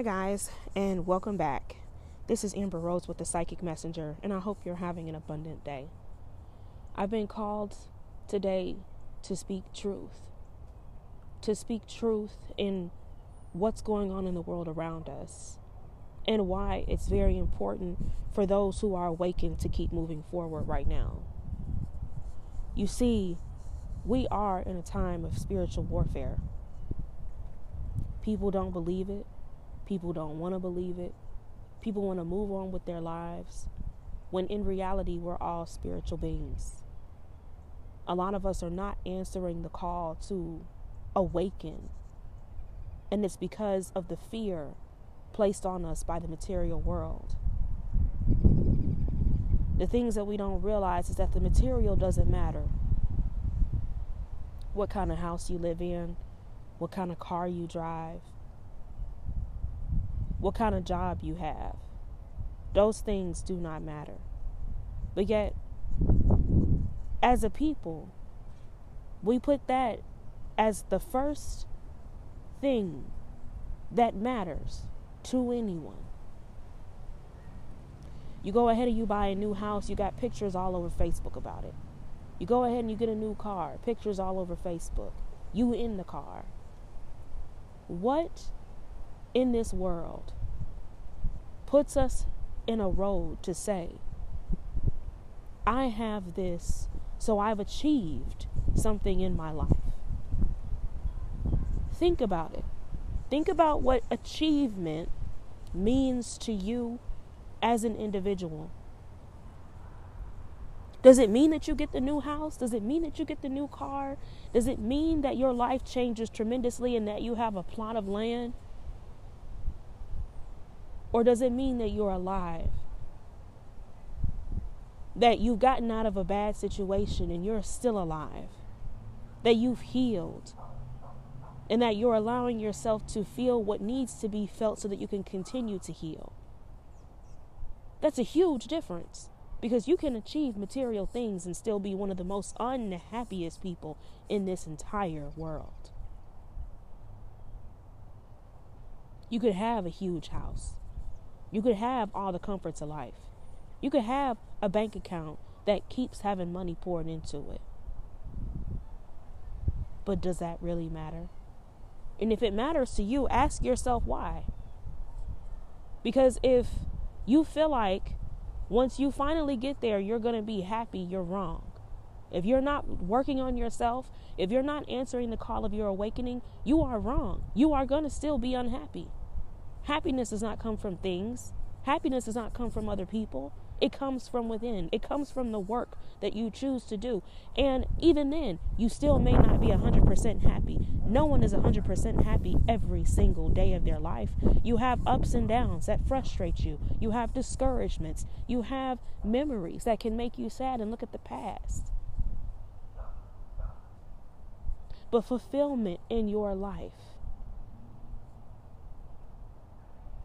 Hi, guys, and welcome back. This is Amber Rose with the Psychic Messenger, and I hope you're having an abundant day. I've been called today to speak truth, to speak truth in what's going on in the world around us, and why it's very important for those who are awakened to keep moving forward right now. You see, we are in a time of spiritual warfare. People don't believe it People don't want to believe it. People want to move on with their lives when in reality we're all spiritual beings. A lot of us are not answering the call to awaken. And it's because of the fear placed on us by the material world. The things that we don't realize is that the material doesn't matter. What kind of house you live in, what kind of car you drive, what kind of job you have. Those things do not matter. But yet, as a people, we put that as the first thing that matters to anyone. You go ahead and you buy a new house, you got pictures all over Facebook about it. You go ahead and you get a new car, pictures all over Facebook. You in the car. What in this world puts us in a road to say, I have this, so I've achieved something in my life. Think about it. Think about what achievement means to you as an individual. Does it mean that you get the new house? Does it mean that you get the new car? Does it mean that your life changes tremendously and that you have a plot of land? Or does it mean that you're alive? That you've gotten out of a bad situation and you're still alive? That you've healed? And that you're allowing yourself to feel what needs to be felt so that you can continue to heal? That's a huge difference because you can achieve material things and still be one of the most unhappiest people in this entire world. You could have a huge house. You could have all the comforts of life. You could have a bank account that keeps having money poured into it. But does that really matter? And if it matters to you, ask yourself why. Because if you feel like once you finally get there, you're going to be happy, you're wrong. If you're not working on yourself, if you're not answering the call of your awakening, you are wrong. You are going to still be unhappy. Happiness does not come from things. Happiness does not come from other people. It comes from within. It comes from the work that you choose to do. And even then, you still may not be 100% happy. No one is 100% happy every single day of their life. You have ups and downs that frustrate you. You have discouragements. You have memories that can make you sad and look at the past. But fulfillment in your life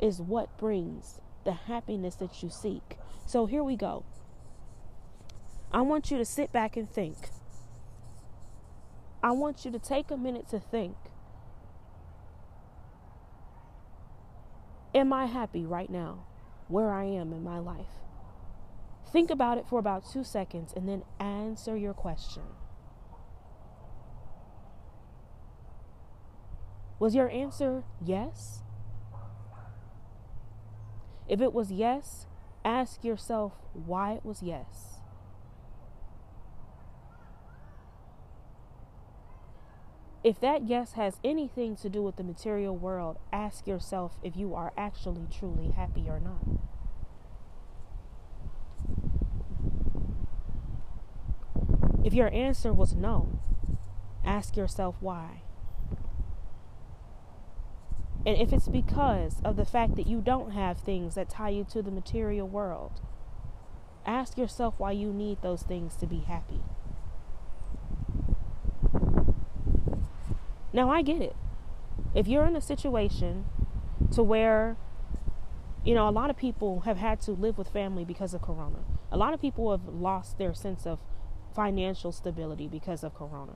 is what brings the happiness that you seek. So here we go. I want you to sit back and think. I want you to take a minute to think. Am I happy right now where I am in my life? Think about it for about two seconds and then answer your question. Was your answer yes? If it was yes, ask yourself why it was yes. If that yes has anything to do with the material world, ask yourself if you are actually truly happy or not. If your answer was no, ask yourself why. And if it's because of the fact that you don't have things that tie you to the material world, ask yourself why you need those things to be happy. Now, I get it. If you're in a situation to where, you know, a lot of people have had to live with family because of Corona, a lot of people have lost their sense of financial stability because of Corona.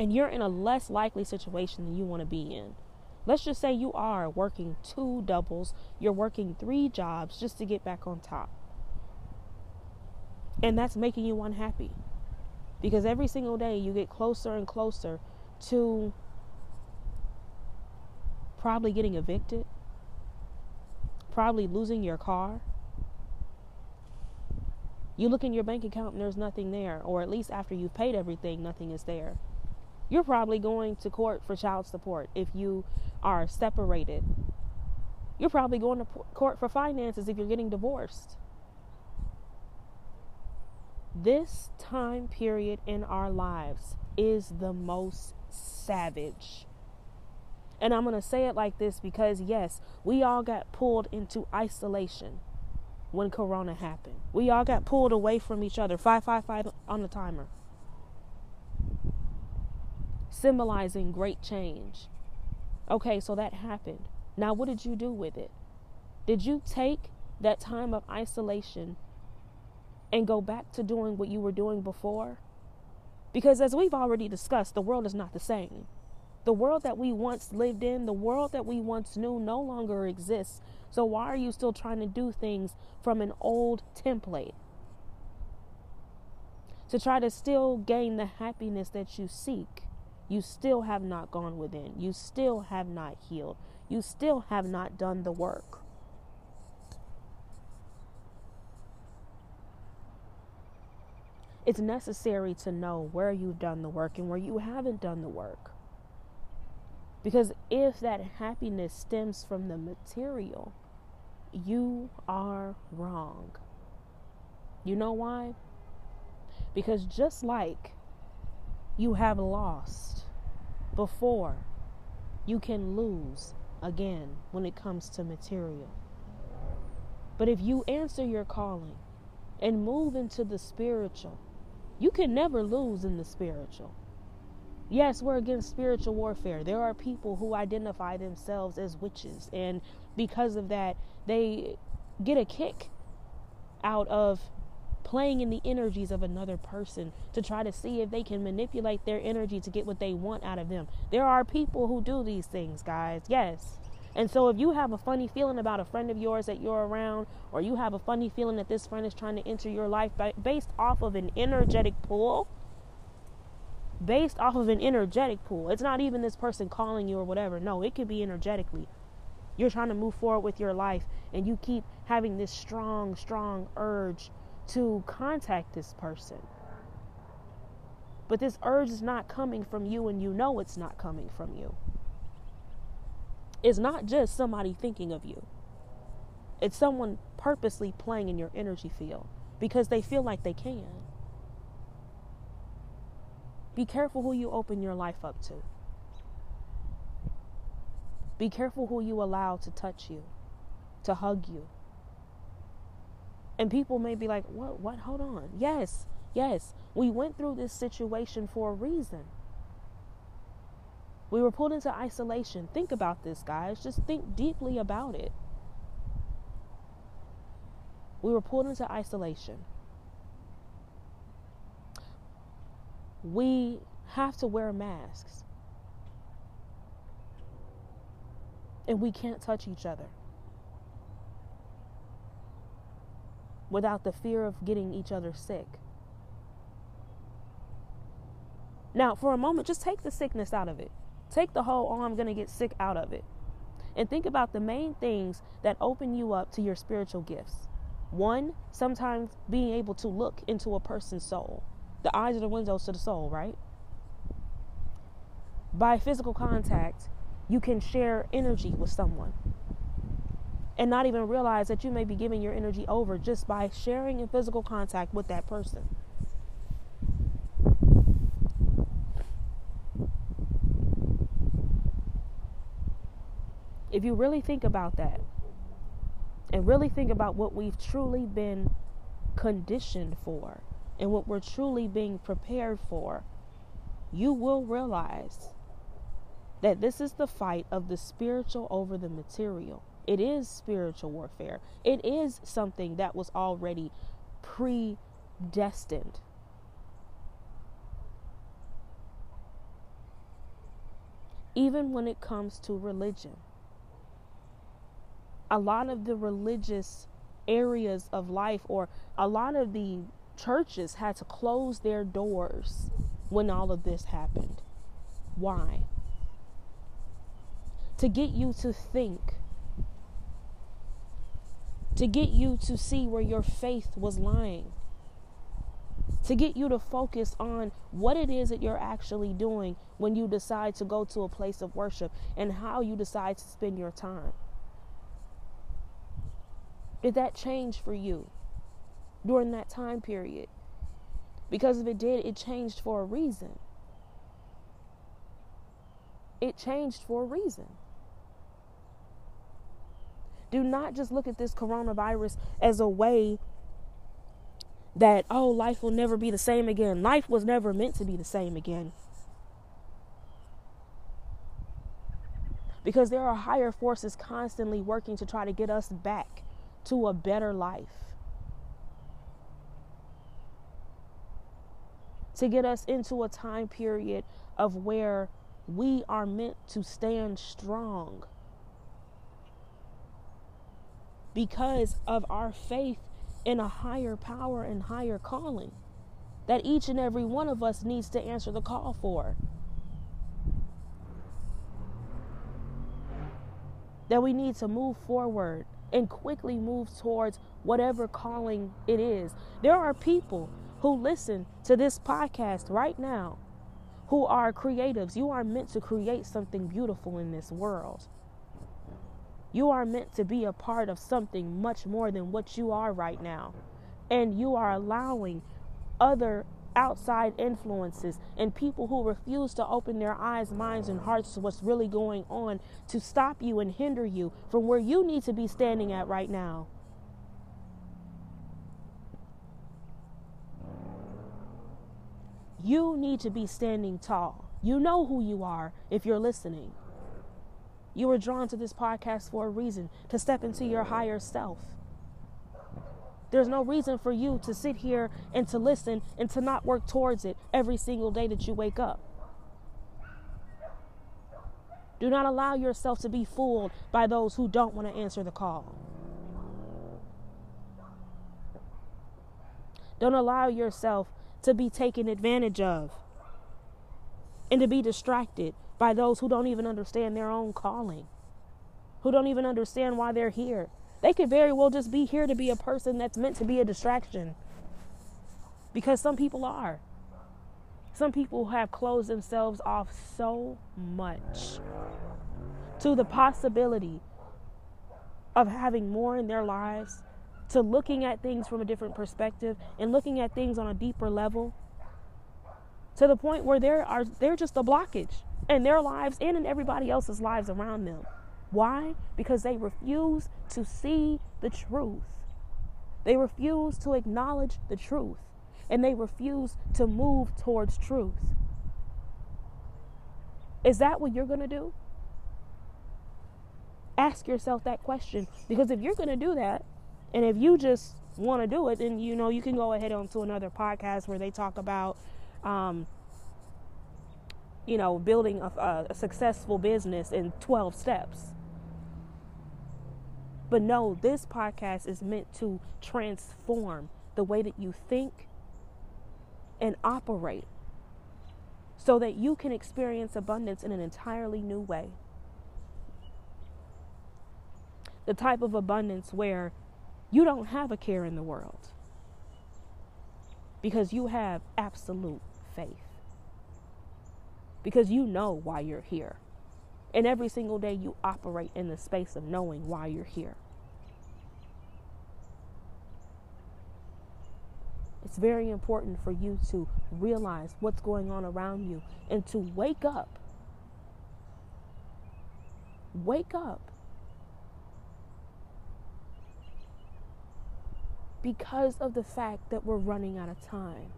And you're in a less likely situation than you want to be in. Let's just say you are working two doubles, you're working three jobs just to get back on top. And that's making you unhappy. Because every single day you get closer and closer to probably getting evicted, probably losing your car. You look in your bank account and there's nothing there, or at least after you've paid everything, nothing is there. You're probably going to court for child support if you are separated. You're probably going to court for finances if you're getting divorced. This time period in our lives is the most savage. And I'm going to say it like this because, yes, we all got pulled into isolation when Corona happened. We all got pulled away from each other. 555 on the timer symbolizing great change. Okay, so that happened. Now, what did you do with it? Did you take that time of isolation and go back to doing what you were doing before? Because, as we've already discussed, the world is not the same. The world that we once lived in, the world that we once knew, no longer exists. So, why are you still trying to do things from an old template? To try to still gain the happiness that you seek you still have not gone within. You still have not healed. You still have not done the work. It's necessary to know where you've done the work and where you haven't done the work. Because if that happiness stems from the material, you are wrong. You know why? Because just like you have lost before, you can lose again when it comes to material. But if you answer your calling and move into the spiritual, you can never lose in the spiritual. Yes, we're against spiritual warfare. There are people who identify themselves as witches, and because of that, they get a kick out of playing in the energies of another person to try to see if they can manipulate their energy to get what they want out of them. There are people who do these things, guys. Yes. And so if you have a funny feeling about a friend of yours that you're around, or you have a funny feeling that this friend is trying to enter your life based off of an energetic pull, based off of an energetic pull, it's not even this person calling you or whatever. No, it could be energetically. You're trying to move forward with your life, and you keep having this strong, strong urge to contact this person. But this urge is not coming from you, and you know it's not coming from you. It's not just somebody thinking of you, it's someone purposely playing in your energy field because they feel like they can. Be careful who you open your life up to. Be careful who you allow to touch you, to hug you, and people may be like, what, what, hold on. Yes, yes, we went through this situation for a reason. We were pulled into isolation. Think about this, guys. Just think deeply about it. We were pulled into isolation. We have to wear masks. And we can't touch each other. Without the fear of getting each other sick. Now, for a moment, just take the sickness out of it. Take the whole, oh, I'm going to get sick out of it. And think about the main things that open you up to your spiritual gifts. One, sometimes being able to look into a person's soul. The eyes are the windows to the soul, right? By physical contact, you can share energy with someone and not even realize that you may be giving your energy over just by sharing in physical contact with that person. If you really think about that and really think about what we've truly been conditioned for and what we're truly being prepared for, you will realize that this is the fight of the spiritual over the material. It is spiritual warfare. It is something that was already predestined. even when it comes to religion. A lot of the religious areas of life, or a lot of the churches, had to close their doors when all of this happened. Why? To get you to think, to get you to see where your faith was lying to get you to focus on what it is that you're actually doing when you decide to go to a place of worship and how you decide to spend your time. Did that change for you during that time period? Because if it did, it changed for a reason. It changed for a reason. Do not just look at this coronavirus as a way that, oh, life will never be the same again. Life was never meant to be the same again. Because there are higher forces constantly working to try to get us back to a better life. To get us into a time period of where we are meant to stand strong because of our faith in a higher power and higher calling that each and every one of us needs to answer the call for. That we need to move forward and quickly move towards whatever calling it is. There are people who listen to this podcast right now who are creatives. You are meant to create something beautiful in this world. You are meant to be a part of something much more than what you are right now. And you are allowing other outside influences and people who refuse to open their eyes, minds, and hearts to what's really going on to stop you and hinder you from where you need to be standing at right now. You need to be standing tall. You know who you are if you're listening. You were drawn to this podcast for a reason to step into your higher self. There's no reason for you to sit here and to listen and to not work towards it every single day that you wake up. Do not allow yourself to be fooled by those who don't want to answer the call. Don't allow yourself to be taken advantage of and to be distracted by those who don't even understand their own calling, who don't even understand why they're here. They could very well just be here to be a person that's meant to be a distraction. Because some people are. Some people have closed themselves off so much to the possibility of having more in their lives, to looking at things from a different perspective and looking at things on a deeper level to the point where there are they're just a blockage in their lives and in everybody else's lives around them. Why? Because they refuse to see the truth. They refuse to acknowledge the truth. And they refuse to move towards truth. Is that what you're going to do? Ask yourself that question. Because if you're going to do that, and if you just want to do it, then you know you can go ahead onto another podcast where they talk about um, you know, building a, a successful business in 12 steps. But no, this podcast is meant to transform the way that you think and operate so that you can experience abundance in an entirely new way. The type of abundance where you don't have a care in the world because you have absolute faith because you know why you're here. And every single day you operate in the space of knowing why you're here. It's very important for you to realize what's going on around you and to wake up. Wake up. Because of the fact that we're running out of time.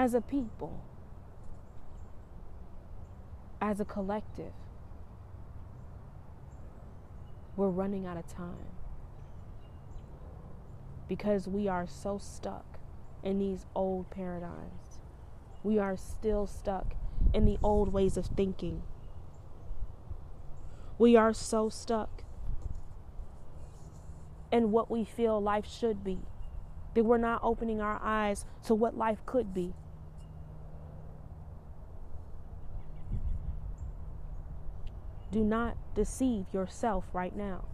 As a people, as a collective, we're running out of time because we are so stuck in these old paradigms. We are still stuck in the old ways of thinking. We are so stuck in what we feel life should be that we're not opening our eyes to what life could be. Do not deceive yourself right now.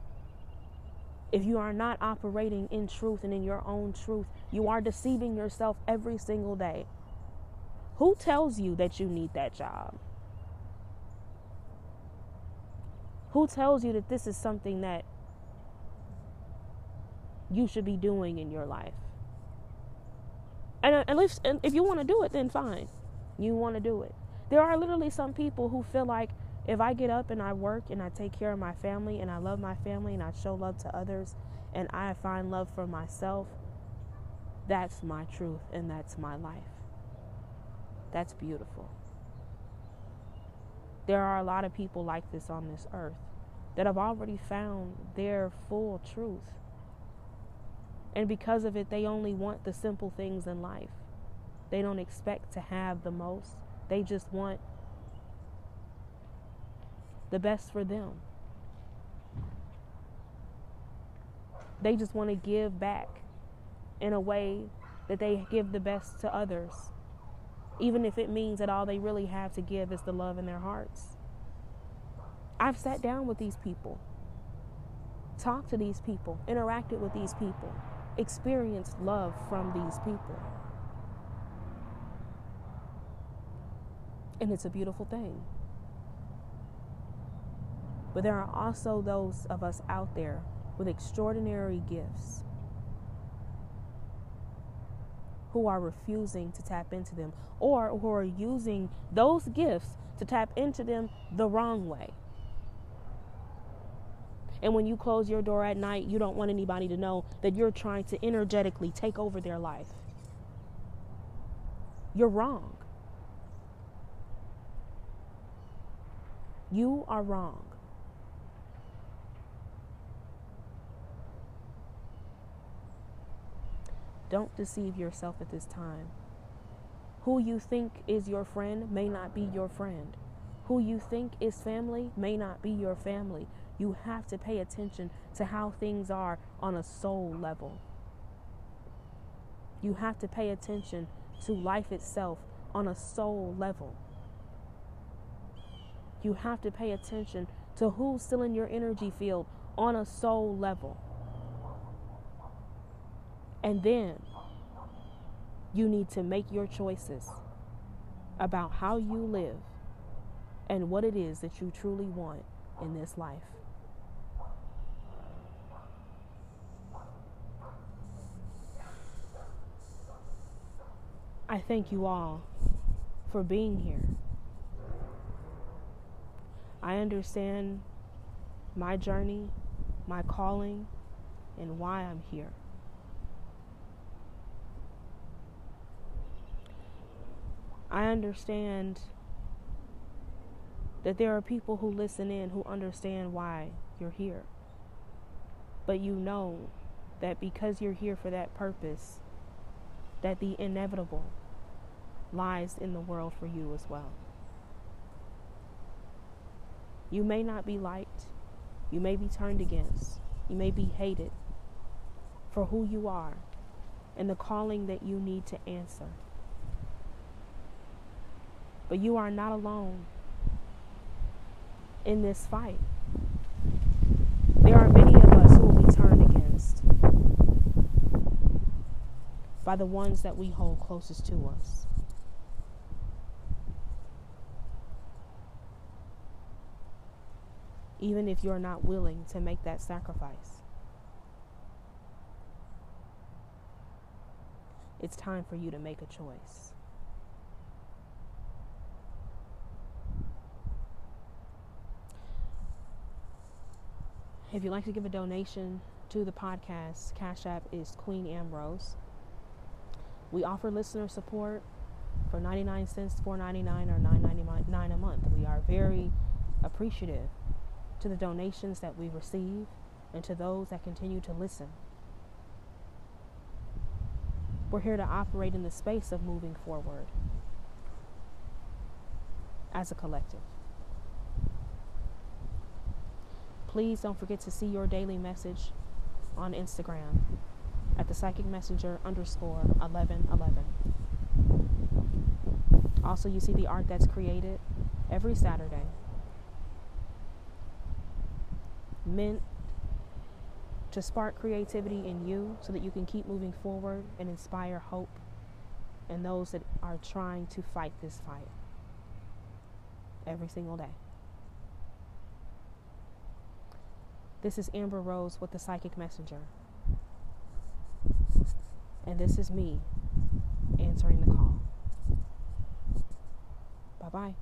If you are not operating in truth and in your own truth, you are deceiving yourself every single day. Who tells you that you need that job? Who tells you that this is something that you should be doing in your life? And uh, at least and if you want to do it, then fine. You want to do it. There are literally some people who feel like if I get up and I work and I take care of my family and I love my family and I show love to others and I find love for myself, that's my truth and that's my life. That's beautiful. There are a lot of people like this on this earth that have already found their full truth. And because of it, they only want the simple things in life. They don't expect to have the most, they just want the best for them. They just want to give back in a way that they give the best to others, even if it means that all they really have to give is the love in their hearts. I've sat down with these people, talked to these people, interacted with these people, experienced love from these people. And it's a beautiful thing. But there are also those of us out there with extraordinary gifts who are refusing to tap into them or who are using those gifts to tap into them the wrong way. And when you close your door at night, you don't want anybody to know that you're trying to energetically take over their life. You're wrong. You are wrong. Don't deceive yourself at this time. Who you think is your friend may not be your friend. Who you think is family may not be your family. You have to pay attention to how things are on a soul level. You have to pay attention to life itself on a soul level. You have to pay attention to who's still in your energy field on a soul level. And then you need to make your choices about how you live and what it is that you truly want in this life. I thank you all for being here. I understand my journey, my calling, and why I'm here. I understand that there are people who listen in who understand why you're here. But you know that because you're here for that purpose, that the inevitable lies in the world for you as well. You may not be liked, you may be turned against, you may be hated for who you are and the calling that you need to answer. But you are not alone in this fight. There are many of us who will be turned against by the ones that we hold closest to us. Even if you're not willing to make that sacrifice, it's time for you to make a choice. If you'd like to give a donation to the podcast, Cash App is Queen Amrose. We offer listener support for 99 cents, 4.99 or 9.99 a month. We are very appreciative to the donations that we receive and to those that continue to listen. We're here to operate in the space of moving forward. as a collective. Please don't forget to see your daily message on Instagram at the psychic messenger underscore 1111. Also, you see the art that's created every Saturday. Meant to spark creativity in you so that you can keep moving forward and inspire hope in those that are trying to fight this fight every single day. This is Amber Rose with the Psychic Messenger. And this is me answering the call. Bye bye.